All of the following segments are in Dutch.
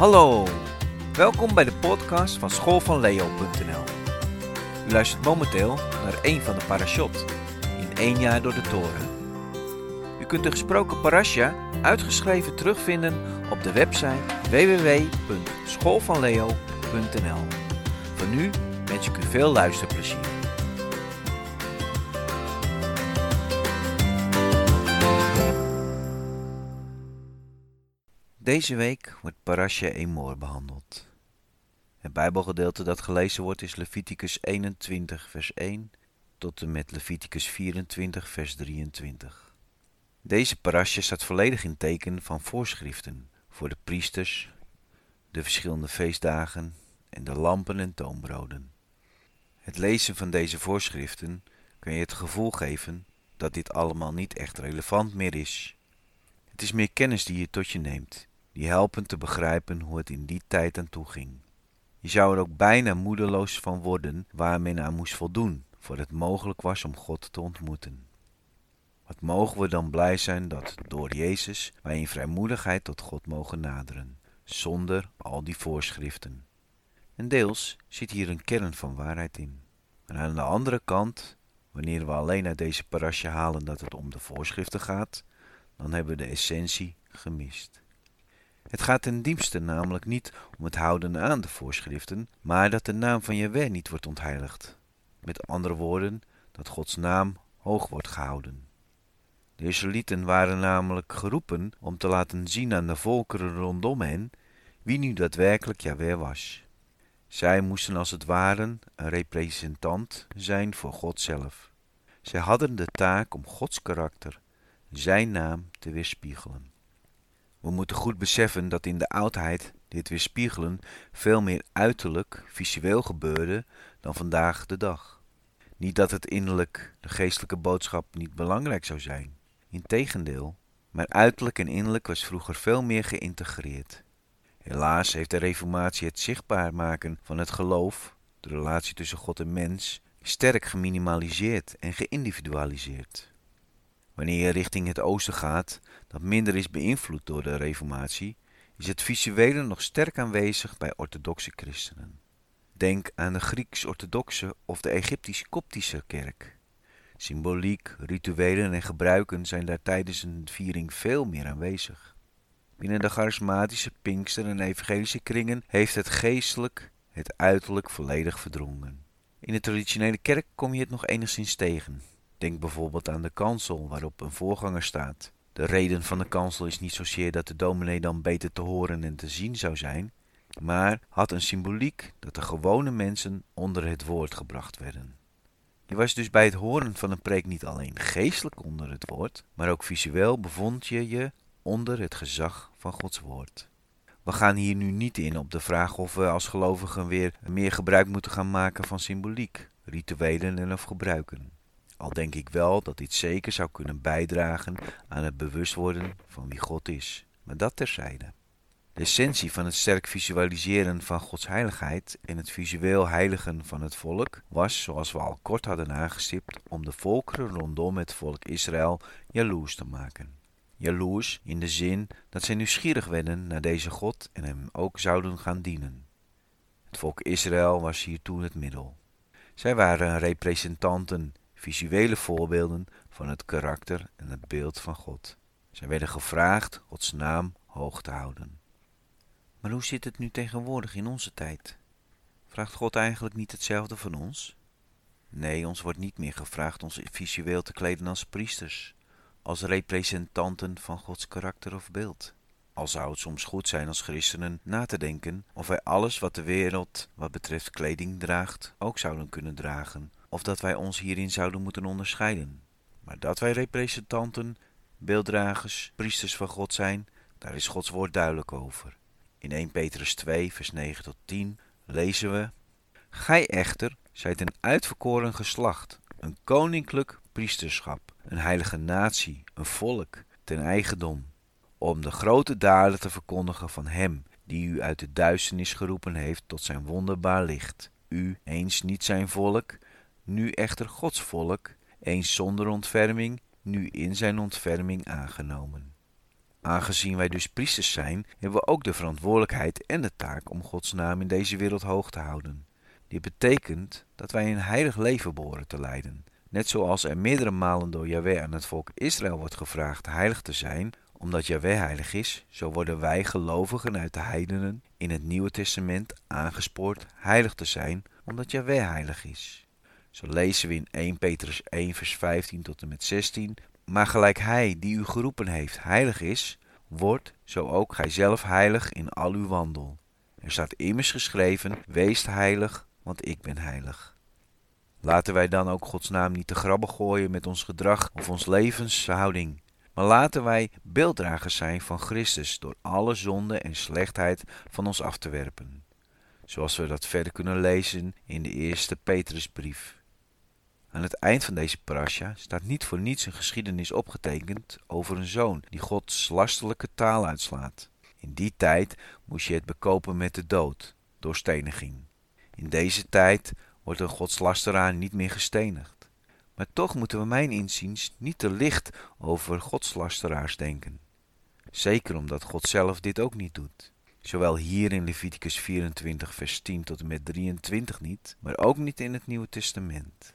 Hallo, welkom bij de podcast van schoolvanleo.nl. U luistert momenteel naar een van de parashot in één jaar door de toren. U kunt de gesproken parasha uitgeschreven terugvinden op de website www.schoolvanleo.nl. Voor nu wens ik u veel luisterplezier. Deze week wordt Parasha Emor behandeld. Het Bijbelgedeelte dat gelezen wordt is Leviticus 21, vers 1 tot en met Leviticus 24, vers 23. Deze parasha staat volledig in teken van voorschriften voor de priesters, de verschillende feestdagen en de lampen en toonbroden. Het lezen van deze voorschriften kan je het gevoel geven dat dit allemaal niet echt relevant meer is. Het is meer kennis die je tot je neemt die helpen te begrijpen hoe het in die tijd aan toe ging. Je zou er ook bijna moedeloos van worden waar men aan moest voldoen, voor het mogelijk was om God te ontmoeten. Wat mogen we dan blij zijn dat door Jezus wij in vrijmoedigheid tot God mogen naderen, zonder al die voorschriften. En deels zit hier een kern van waarheid in. En aan de andere kant, wanneer we alleen uit deze parasje halen dat het om de voorschriften gaat, dan hebben we de essentie gemist. Het gaat ten diepste namelijk niet om het houden aan de voorschriften, maar dat de naam van Jehovah niet wordt ontheiligd. Met andere woorden, dat Gods naam hoog wordt gehouden. De Israëlieten waren namelijk geroepen om te laten zien aan de volkeren rondom hen wie nu daadwerkelijk Jahweh was. Zij moesten als het ware een representant zijn voor God zelf. Zij hadden de taak om Gods karakter, zijn naam te weerspiegelen. We moeten goed beseffen dat in de oudheid dit weerspiegelen veel meer uiterlijk, visueel gebeurde dan vandaag de dag. Niet dat het innerlijk, de geestelijke boodschap, niet belangrijk zou zijn. Integendeel, maar uiterlijk en innerlijk was vroeger veel meer geïntegreerd. Helaas heeft de reformatie het zichtbaar maken van het geloof, de relatie tussen God en mens, sterk geminimaliseerd en geïndividualiseerd. Wanneer je richting het oosten gaat, dat minder is beïnvloed door de reformatie, is het visuele nog sterk aanwezig bij orthodoxe christenen. Denk aan de Grieks-orthodoxe of de Egyptisch-Koptische kerk. Symboliek, rituelen en gebruiken zijn daar tijdens een viering veel meer aanwezig. Binnen de charismatische Pinkster en evangelische kringen heeft het geestelijk het uiterlijk volledig verdrongen. In de traditionele kerk kom je het nog enigszins tegen. Denk bijvoorbeeld aan de kansel waarop een voorganger staat. De reden van de kansel is niet zozeer dat de dominee dan beter te horen en te zien zou zijn, maar had een symboliek dat de gewone mensen onder het woord gebracht werden. Je was dus bij het horen van een preek niet alleen geestelijk onder het woord, maar ook visueel bevond je je onder het gezag van Gods woord. We gaan hier nu niet in op de vraag of we als gelovigen weer meer gebruik moeten gaan maken van symboliek, rituelen en of gebruiken. Al denk ik wel dat dit zeker zou kunnen bijdragen aan het bewust worden van wie God is. Maar dat terzijde. De essentie van het sterk visualiseren van Gods heiligheid en het visueel heiligen van het volk was, zoals we al kort hadden aangestipt, om de volkeren rondom het volk Israël jaloers te maken. Jaloers in de zin dat zij nieuwsgierig werden naar deze God en hem ook zouden gaan dienen. Het volk Israël was hiertoe het middel. Zij waren representanten visuele voorbeelden van het karakter en het beeld van God. Zij werden gevraagd Gods naam hoog te houden. Maar hoe zit het nu tegenwoordig in onze tijd? Vraagt God eigenlijk niet hetzelfde van ons? Nee, ons wordt niet meer gevraagd ons visueel te kleden als priesters, als representanten van Gods karakter of beeld. Al zou het soms goed zijn als christenen na te denken of wij alles wat de wereld wat betreft kleding draagt ook zouden kunnen dragen, of dat wij ons hierin zouden moeten onderscheiden. Maar dat wij representanten, beelddragers, priesters van God zijn, daar is Gods woord duidelijk over. In 1 Petrus 2, vers 9 tot 10 lezen we: Gij echter zijt een uitverkoren geslacht, een koninklijk priesterschap, een heilige natie, een volk, ten eigendom, om de grote daden te verkondigen van Hem die u uit de duisternis geroepen heeft tot zijn wonderbaar licht. U, eens niet zijn volk, nu echter Gods volk, eens zonder ontferming, nu in zijn ontferming aangenomen. Aangezien wij dus priesters zijn, hebben we ook de verantwoordelijkheid en de taak om Gods naam in deze wereld hoog te houden. Dit betekent dat wij een heilig leven behoren te leiden. Net zoals er meerdere malen door Yahweh aan het volk Israël wordt gevraagd heilig te zijn, omdat Yahweh heilig is, zo worden wij gelovigen uit de heidenen in het Nieuwe Testament aangespoord heilig te zijn, omdat Yahweh heilig is. Zo lezen we in 1 Petrus 1 vers 15 tot en met 16. Maar gelijk hij die u geroepen heeft heilig is, wordt zo ook gij zelf heilig in al uw wandel. Er staat immers geschreven, wees heilig, want ik ben heilig. Laten wij dan ook Gods naam niet te grabben gooien met ons gedrag of ons levenshouding. Maar laten wij beelddragers zijn van Christus door alle zonde en slechtheid van ons af te werpen. Zoals we dat verder kunnen lezen in de eerste Petrusbrief. Aan het eind van deze parasha staat niet voor niets een geschiedenis opgetekend over een zoon die Gods lastelijke taal uitslaat. In die tijd moest je het bekopen met de dood, door steniging. In deze tijd wordt een godslasteraar niet meer gestenigd. Maar toch moeten we mijn inziens niet te licht over godslasteraars denken. Zeker omdat God zelf dit ook niet doet. Zowel hier in Leviticus 24 vers 10 tot en met 23 niet, maar ook niet in het Nieuwe Testament.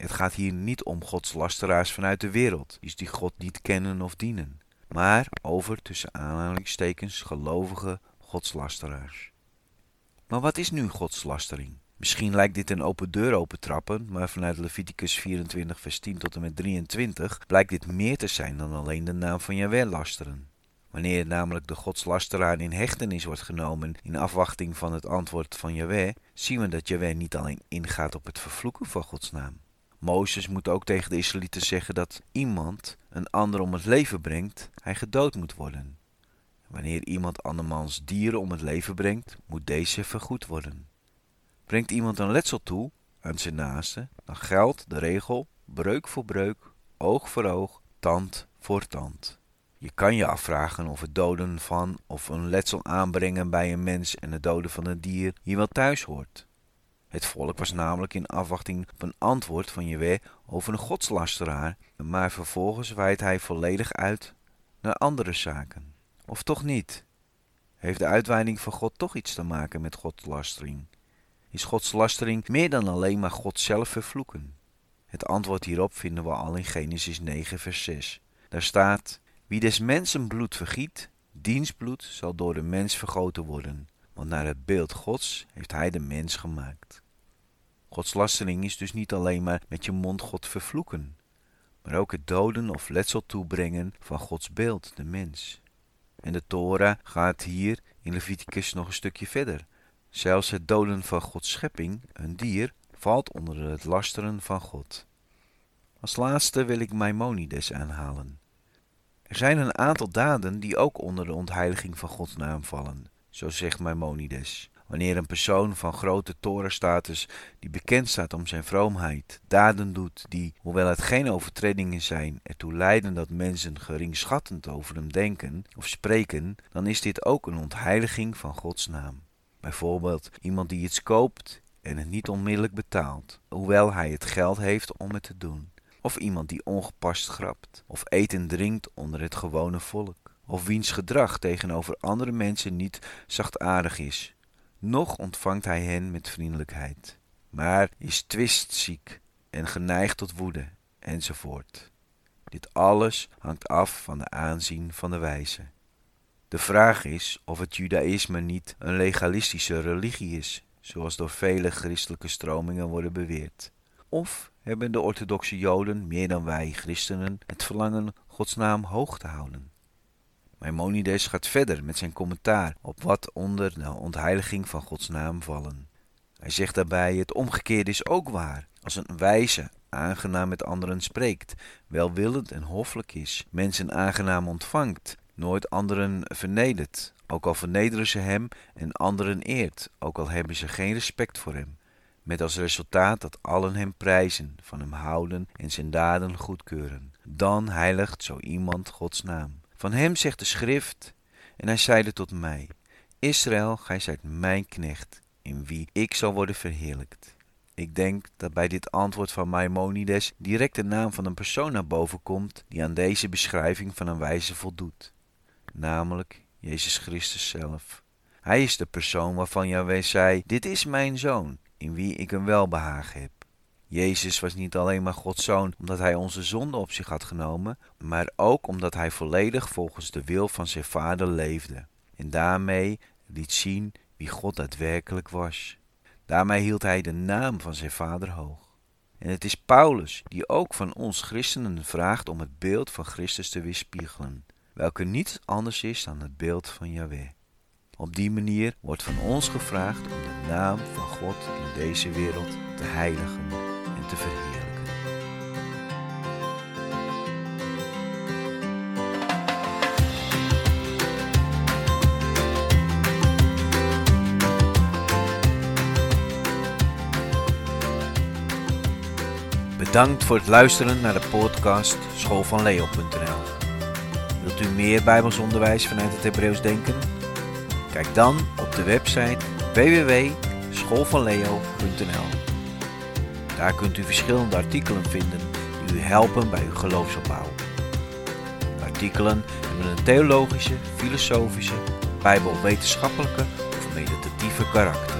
Het gaat hier niet om Gods lasteraars vanuit de wereld, iets die God niet kennen of dienen, maar over tussen aanhalingstekens gelovige godslasteraars. Maar wat is nu godslastering? Misschien lijkt dit een open deur opentrappen, maar vanuit Leviticus 24 vers 10 tot en met 23 blijkt dit meer te zijn dan alleen de naam van Jawel lasteren. Wanneer namelijk de godslasteraar in hechtenis wordt genomen in afwachting van het antwoord van Jaweh, zien we dat Jaweh niet alleen ingaat op het vervloeken van Gods naam, Mozes moet ook tegen de Israëlieten zeggen dat iemand een ander om het leven brengt, hij gedood moet worden. Wanneer iemand andermans dieren om het leven brengt, moet deze vergoed worden. Brengt iemand een letsel toe aan zijn naaste, dan geldt de regel breuk voor breuk, oog voor oog, tand voor tand. Je kan je afvragen of het doden van of een letsel aanbrengen bij een mens en het doden van een dier hier wel thuis hoort. Het volk was namelijk in afwachting op een antwoord van Jewe over een godslasteraar, maar vervolgens wijdt hij volledig uit naar andere zaken. Of toch niet? Heeft de uitweiding van God toch iets te maken met godslastering? Is godslastering meer dan alleen maar God zelf vervloeken? Het antwoord hierop vinden we al in Genesis 9, vers 6. Daar staat: Wie des mensen bloed vergiet, diens bloed zal door de mens vergoten worden want naar het beeld Gods heeft Hij de mens gemaakt. Godslastering is dus niet alleen maar met je mond God vervloeken, maar ook het doden of letsel toebrengen van Gods beeld, de mens. En de Torah gaat hier in Leviticus nog een stukje verder. Zelfs het doden van Gods schepping, een dier, valt onder het lasteren van God. Als laatste wil ik Maimonides aanhalen. Er zijn een aantal daden die ook onder de ontheiliging van Gods naam vallen zo zegt Maimonides. Wanneer een persoon van grote torenstatus, die bekend staat om zijn vroomheid, daden doet die, hoewel het geen overtredingen zijn, ertoe leiden dat mensen geringschattend over hem denken of spreken, dan is dit ook een ontheiliging van Gods naam. Bijvoorbeeld iemand die iets koopt en het niet onmiddellijk betaalt, hoewel hij het geld heeft om het te doen. Of iemand die ongepast grapt, of eten drinkt onder het gewone volk of wiens gedrag tegenover andere mensen niet zachtaardig is, noch ontvangt hij hen met vriendelijkheid, maar is twistziek en geneigd tot woede, enzovoort. Dit alles hangt af van de aanzien van de wijze. De vraag is of het judaïsme niet een legalistische religie is, zoals door vele christelijke stromingen worden beweerd. Of hebben de orthodoxe joden meer dan wij christenen het verlangen Gods naam hoog te houden? Maimonides gaat verder met zijn commentaar op wat onder de ontheiliging van Gods naam vallen. Hij zegt daarbij: Het omgekeerde is ook waar. Als een wijze aangenaam met anderen spreekt, welwillend en hoffelijk is, mensen aangenaam ontvangt, nooit anderen vernedert, ook al vernederen ze hem en anderen eert, ook al hebben ze geen respect voor hem, met als resultaat dat allen hem prijzen, van hem houden en zijn daden goedkeuren. Dan heiligt zo iemand Gods naam. Van hem zegt de schrift, en hij zeide tot mij, Israël, gij zijt mijn knecht, in wie ik zal worden verheerlijkt. Ik denk dat bij dit antwoord van Maimonides direct de naam van een persoon naar boven komt die aan deze beschrijving van een wijze voldoet. namelijk Jezus Christus zelf. Hij is de persoon waarvan Yahweh zei: Dit is mijn zoon, in wie ik een welbehagen heb. Jezus was niet alleen maar Gods zoon omdat hij onze zonde op zich had genomen, maar ook omdat hij volledig volgens de wil van zijn vader leefde. En daarmee liet zien wie God daadwerkelijk was. Daarmee hield hij de naam van zijn vader hoog. En het is Paulus die ook van ons christenen vraagt om het beeld van Christus te weerspiegelen, welke niets anders is dan het beeld van Yahweh. Op die manier wordt van ons gevraagd om de naam van God in deze wereld te heiligen en te verheerlijken. Bedankt voor het luisteren naar de podcast schoolvanleo.nl. Wilt u meer Bijbelsonderwijs vanuit het Hebreeuws denken? Kijk dan op de website www.schoolvanleo.nl. Daar kunt u verschillende artikelen vinden die u helpen bij uw geloofsopbouw. Artikelen hebben een theologische, filosofische, bijbelwetenschappelijke of meditatieve karakter.